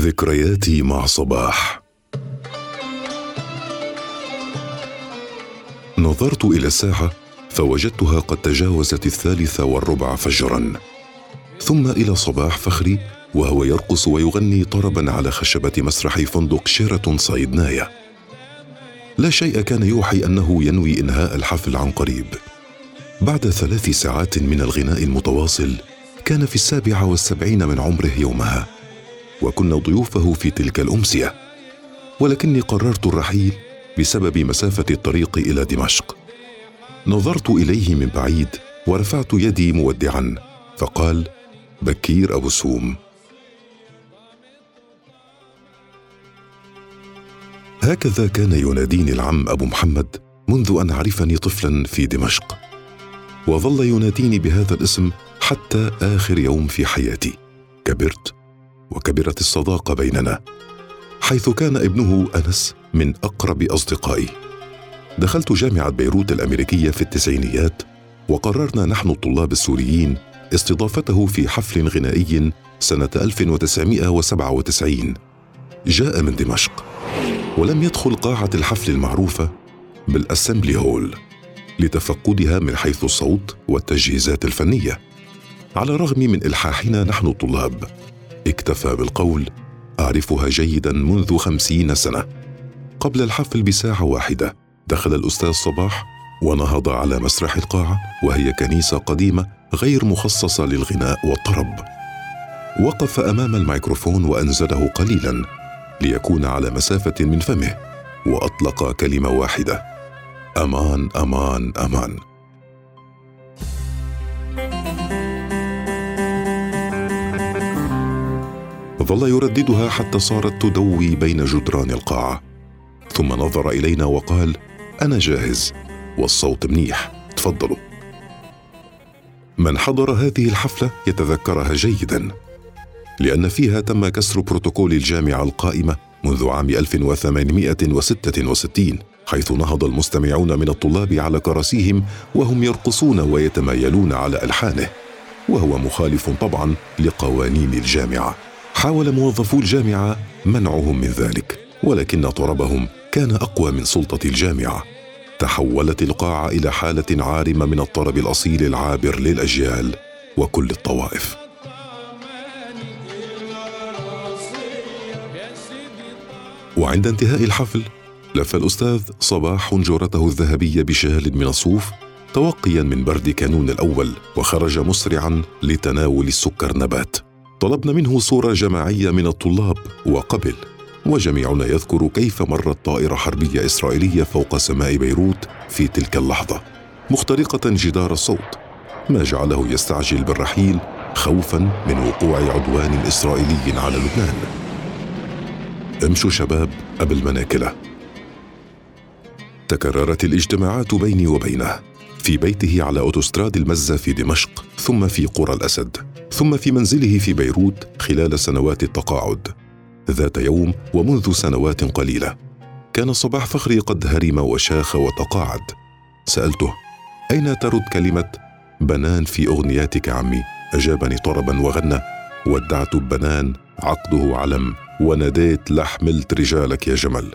ذكرياتي مع صباح. نظرت إلى الساعة فوجدتها قد تجاوزت الثالثه والربع فجرا. ثم إلى صباح فخري وهو يرقص ويغني طربا على خشبة مسرح فندق شيرة صيدنايه لا شيء كان يوحي أنه ينوي إنهاء الحفل عن قريب. بعد ثلاث ساعات من الغناء المتواصل كان في السابعة والسبعين من عمره يومها. وكنا ضيوفه في تلك الأمسية. ولكني قررت الرحيل بسبب مسافة الطريق إلى دمشق. نظرت إليه من بعيد ورفعت يدي مودعا فقال بكير أبو سوم. هكذا كان يناديني العم أبو محمد منذ أن عرفني طفلا في دمشق. وظل يناديني بهذا الاسم حتى آخر يوم في حياتي. كبرت وكبرت الصداقة بيننا حيث كان ابنه أنس من أقرب أصدقائي. دخلت جامعة بيروت الأمريكية في التسعينيات وقررنا نحن الطلاب السوريين استضافته في حفل غنائي سنة 1997 جاء من دمشق ولم يدخل قاعة الحفل المعروفة بالأسمبلي هول لتفقدها من حيث الصوت والتجهيزات الفنية. على الرغم من إلحاحنا نحن الطلاب اكتفى بالقول أعرفها جيدا منذ خمسين سنة قبل الحفل بساعة واحدة دخل الأستاذ صباح ونهض على مسرح القاعة وهي كنيسة قديمة غير مخصصة للغناء والطرب. وقف أمام الميكروفون وأنزله قليلا ليكون على مسافة من فمه وأطلق كلمة واحدة أمان أمان أمان ظل يرددها حتى صارت تدوي بين جدران القاعه ثم نظر إلينا وقال أنا جاهز. والصوت منيح. تفضلوا. من حضر هذه الحفلة يتذكرها جيدا لأن فيها تم كسر بروتوكول الجامعة القائمة منذ عام 1866 حيث نهض المستمعون من الطلاب على كراسيهم وهم يرقصون ويتمايلون على ألحانه وهو مخالف طبعا لقوانين الجامعة. حاول موظفو الجامعة منعهم من ذلك ولكن طربهم كان أقوى من سلطة الجامعة. تحولت القاعة إلى حالة عارمة من الطرب الأصيل العابر للأجيال وكل الطوائف. وعند انتهاء الحفل لف الأستاذ صباح حنجرته الذهبية بشال من الصوف توقيا من برد كانون الأول وخرج مسرعا لتناول السكر نبات. طلبنا منه صورة جماعية من الطلاب وقبل وجميعنا يذكر كيف مرت طائره حربية إسرائيلية فوق سماء بيروت في تلك اللحظة مخترقة جدار الصوت ما جعله يستعجل بالرحيل خوفا من وقوع عدوان إسرائيلي على لبنان. امشوا شباب قبل ما ناكله تكررت الاجتماعات بيني وبينه في بيته على أوتوستراد المزة في دمشق ثم في قرى الأسد. ثم في منزله في بيروت خلال سنوات التقاعد. ذات يوم ومنذ سنوات قليلة كان صباح فخري قد هرم وشاخ وتقاعد. سألته أين ترد كلمة بنان في أغنياتك عمي أجابني طربا وغنى ودعت بنان عقده علم وناديت لحملت رجالك يا جمل.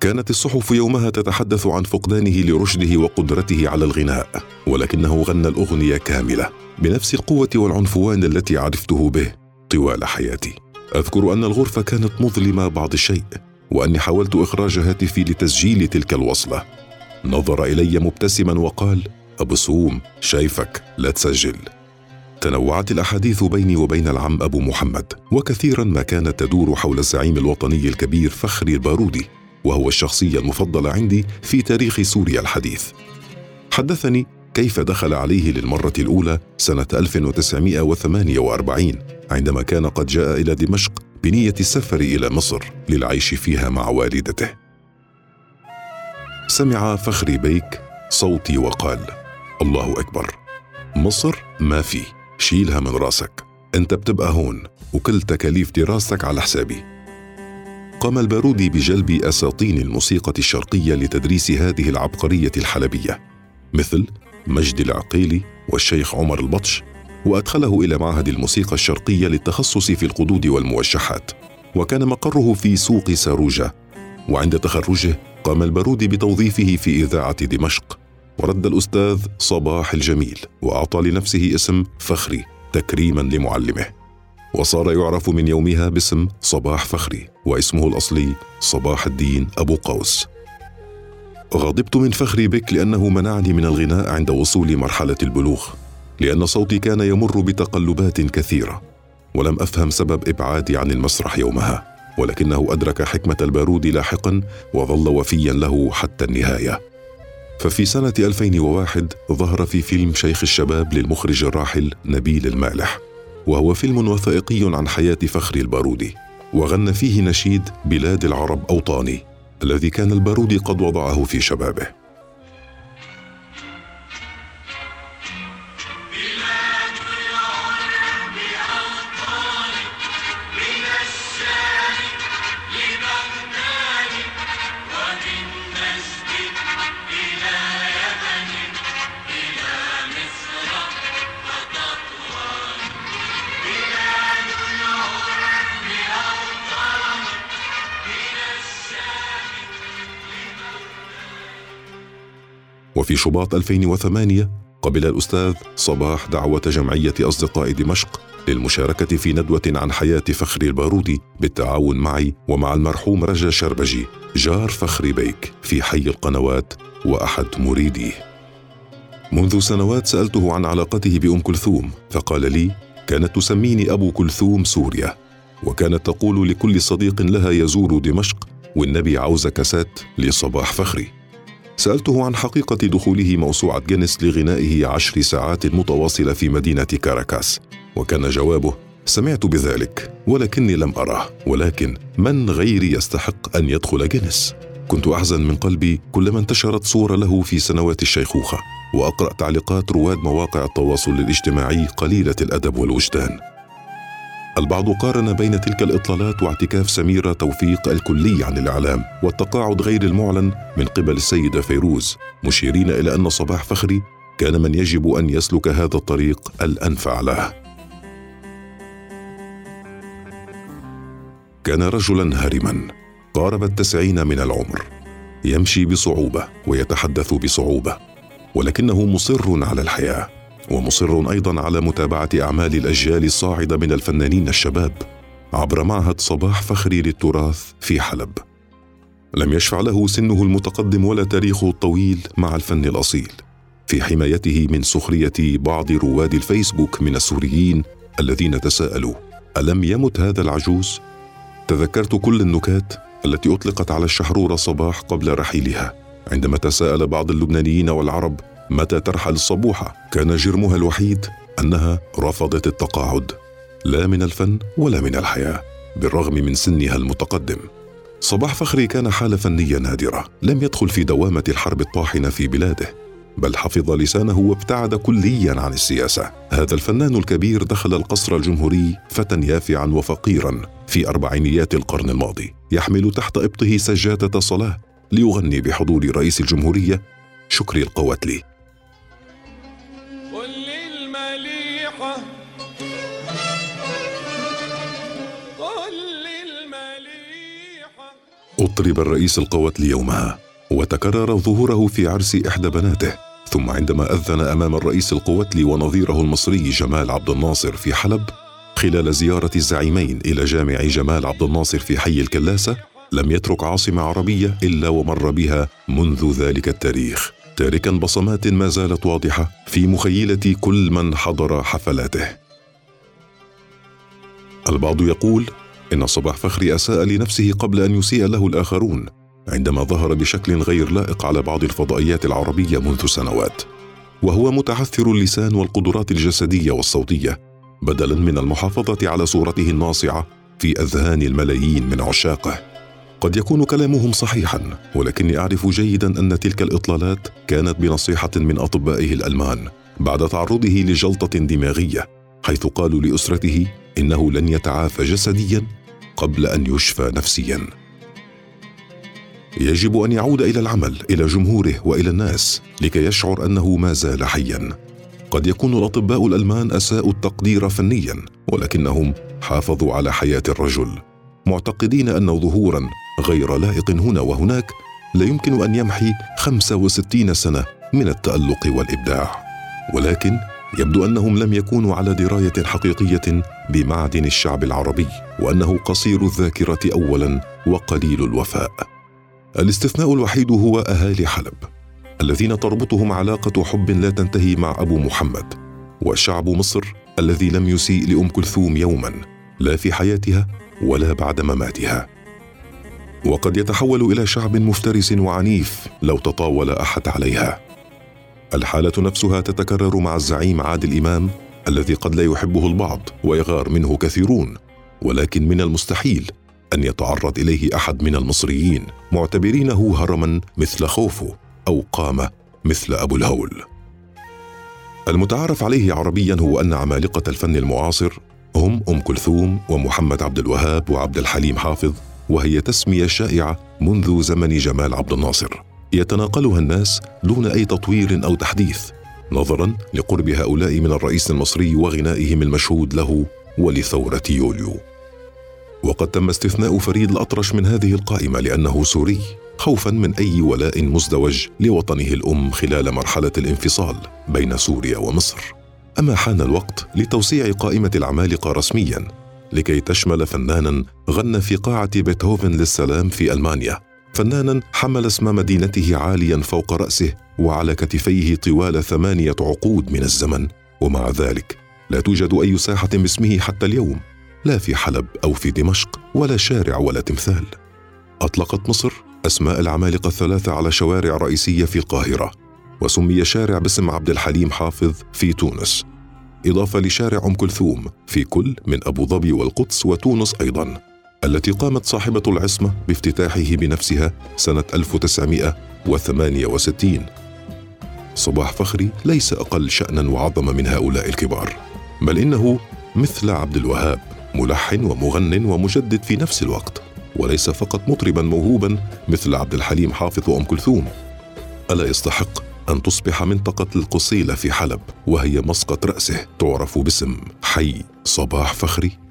كانت الصحف يومها تتحدث عن فقدانه لرشده وقدرته على الغناء ولكنه غنى الأغنية كاملة بنفس القوة والعنفوان التي عرفته به طوال حياتي. أذكر أن الغرفة كانت مظلمة بعض الشيء وأني حاولت إخراج هاتفي لتسجيل تلك الوصلة. نظر إلي مبتسما وقال ابو سوم شايفك لا تسجل. تنوعت الأحاديث بيني وبين العم أبو محمد وكثيرا ما كانت تدور حول الزعيم الوطني الكبير فخري البارودي. وهو الشخصية المفضلة عندي في تاريخ سوريا الحديث. حدثني كيف دخل عليه للمرة الأولى سنة 1948 عندما كان قد جاء إلى دمشق بنية السفر إلى مصر للعيش فيها مع والدته. سمع فخري بيك صوتي وقال: الله أكبر، مصر ما في، شيلها من رأسك، أنت بتبقى هون وكل تكاليف دراستك على حسابي. قام البارودي بجلب أساطين الموسيقى الشرقية لتدريس هذه العبقرية الحلبية مثل مجد العقيلي والشيخ عمر البطش وأدخله إلى معهد الموسيقى الشرقية للتخصص في القدود والموشحات وكان مقره في سوق ساروجة وعند تخرجه قام البارودي بتوظيفه في إذاعة دمشق ورد الأستاذ صباح الجميل وأعطى لنفسه اسم فخري تكريما لمعلمه. وصار يعرف من يومها باسم صباح فخري واسمه الأصلي صباح الدين أبو قوس. غضبت من فخري بك لأنه منعني من الغناء عند وصول مرحلة البلوغ لأن صوتي كان يمر بتقلبات كثيرة ولم أفهم سبب إبعادي عن المسرح يومها ولكنه أدرك حكمة البارود لاحقا وظل وفيا له حتى النهاية. ففي سنة 2001 ظهر في فيلم شيخ الشباب للمخرج الراحل نبيل المالح. وهو فيلم وثائقي عن حياة فخري البارودي وغنى فيه نشيد بلاد العرب أوطاني الذي كان البارودي قد وضعه في شبابه. وفي شباط 2008 قبل الأستاذ صباح دعوة جمعية أصدقاء دمشق للمشاركة في ندوة عن حياة فخري البارودي بالتعاون معي ومع المرحوم رجا شربجي جار فخري بيك في حي القنوات وأحد مريديه. منذ سنوات سألته عن علاقته بأم كلثوم فقال لي كانت تسميني أبو كلثوم سوريا وكانت تقول لكل صديق لها يزور دمشق والنبي عاوز كاسات لصباح فخري. سألته عن حقيقة دخوله موسوعة جينيس لغنائه عشر ساعات متواصلة في مدينة كاراكاس. وكان جوابه سمعت بذلك ولكني لم أراه ولكن من غيري يستحق أن يدخل جينيس كنت أحزن من قلبي كلما انتشرت صورة له في سنوات الشيخوخة وأقرأ تعليقات رواد مواقع التواصل الاجتماعي قليلة الأدب والوجدان. البعض قارن بين تلك الإطلالات واعتكاف سميره توفيق الكلي عن الإعلام والتقاعد غير المعلن من قبل السيده فيروز مشيرين إلى أن صباح فخري كان من يجب أن يسلك هذا الطريق الأنفع له. كان رجلا هرما قارب التسعين من العمر يمشي بصعوبة ويتحدث بصعوبة ولكنه مصر على الحياة. ومصر أيضا على متابعة أعمال الأجيال الصاعدة من الفنانين الشباب عبر معهد صباح فخري للتراث في حلب. لم يشفع له سنه المتقدم ولا تاريخه الطويل مع الفن الأصيل في حمايته من سخرية بعض رواد الفيسبوك من السوريين الذين تساءلوا ألم يمت هذا العجوز؟ تذكرت كل النكات التي أطلقت على الشحروره صباح قبل رحيلها عندما تساءل بعض اللبنانيين والعرب متى ترحل الصبوحة؟ كان جرمها الوحيد أنها رفضت التقاعد. لا من الفن ولا من الحياة بالرغم من سنها المتقدم. صباح فخري كان حاله فنية نادرة. لم يدخل في دوامة الحرب الطاحنة في بلاده بل حفظ لسانه وابتعد كليا عن السياسة. هذا الفنان الكبير دخل القصر الجمهوري فتى يافعا وفقيرا في أربعينيات القرن الماضي. يحمل تحت إبطه سجادة صلاة ليغني بحضور رئيس الجمهورية. شكري القواتلي. أطرب الرئيس القوات ليومها وتكرر ظهوره في عرس إحدى بناته. ثم عندما أذن أمام الرئيس القواتلي ونظيره المصري جمال عبد الناصر في حلب خلال زيارة الزعيمين إلى جامع جمال عبد الناصر في حي الكلاسة لم يترك عاصمة عربية إلا ومر بها منذ ذلك التاريخ. تاركا بصمات ما زالت واضحة في مخيلة كل من حضر حفلاته. البعض يقول إن صباح فخري أساء لنفسه قبل أن يسيء له الآخرون عندما ظهر بشكل غير لائق على بعض الفضائيات العربية منذ سنوات. وهو متعثر اللسان والقدرات الجسدية والصوتية بدلا من المحافظة على صورته الناصعة في أذهان الملايين من عشاقه. قد يكون كلامهم صحيحا ولكني أعرف جيدا أن تلك الإطلالات كانت بنصيحة من أطبائه الألمان بعد تعرضه لجلطة دماغية حيث قالوا لأسرته إنه لن يتعافى جسديا قبل أن يشفى نفسيا. يجب أن يعود إلى العمل إلى جمهوره وإلى الناس لكي يشعر أنه ما زال حيا. قد يكون الأطباء الألمان أساءوا التقدير فنيا ولكنهم حافظوا على حياة الرجل. معتقدين أن ظهورا غير لائق هنا وهناك لا يمكن أن يمحي 65 سنة من التألق والإبداع. ولكن يبدو أنهم لم يكونوا على دراية حقيقية بمعدن الشعب العربي وأنه قصير الذاكرة اولا وقليل الوفاء. الاستثناء الوحيد هو أهالي حلب الذين تربطهم علاقة حب لا تنتهي مع أبو محمد وشعب مصر الذي لم يسيء لأم كلثوم يوما لا في حياتها ولا بعد مماتها. وقد يتحول إلى شعب مفترس وعنيف لو تطاول أحد عليها. الحالة نفسها تتكرر مع الزعيم عادل إمام الذي قد لا يحبه البعض ويغار منه كثيرون ولكن من المستحيل أن يتعرض إليه أحد من المصريين معتبرينه هرما مثل خوفو أو قامه مثل أبو الهول. المتعارف عليه عربيا هو أن عمالقة الفن المعاصر هم أم كلثوم ومحمد عبد الوهاب وعبد الحليم حافظ وهي تسمية شائعة منذ زمن جمال عبد الناصر. يتناقلها الناس دون أي تطوير أو تحديث. نظرا لقرب هؤلاء من الرئيس المصري وغنائهم المشهود له ولثورة يوليو. وقد تم استثناء فريد الأطرش من هذه القائمة لأنه سوري خوفا من أي ولاء مزدوج لوطنه الأم خلال مرحلة الانفصال بين سوريا ومصر. أما حان الوقت لتوسيع قائمة العمالقة رسميا لكي تشمل فنانا غنى في قاعة بيتهوفن للسلام في ألمانيا. فنانا حمل اسم مدينته عاليا فوق رأسه وعلى كتفيه طوال ثمانية عقود من الزمن. ومع ذلك لا توجد أي ساحة باسمه حتى اليوم لا في حلب أو في دمشق ولا شارع ولا تمثال. أطلقت مصر أسماء العمالقة الثلاثة على شوارع رئيسية في القاهرة وسمي شارع باسم عبد الحليم حافظ في تونس. إضافة لشارع أم كلثوم في كل من أبو ظبي والقدس وتونس أيضا. التي قامت صاحبة العصمة بافتتاحه بنفسها سنة 1968 صباح فخري ليس أقل شأنا وعظمه من هؤلاء الكبار بل إنه مثل عبد الوهاب ملحن ومغن ومجدد في نفس الوقت وليس فقط مطربا موهوبا مثل عبد الحليم حافظ وام كلثوم. ألا يستحق أن تصبح منطقة القصيلة في حلب وهي مسقط رأسه تعرف باسم حي. صباح فخري.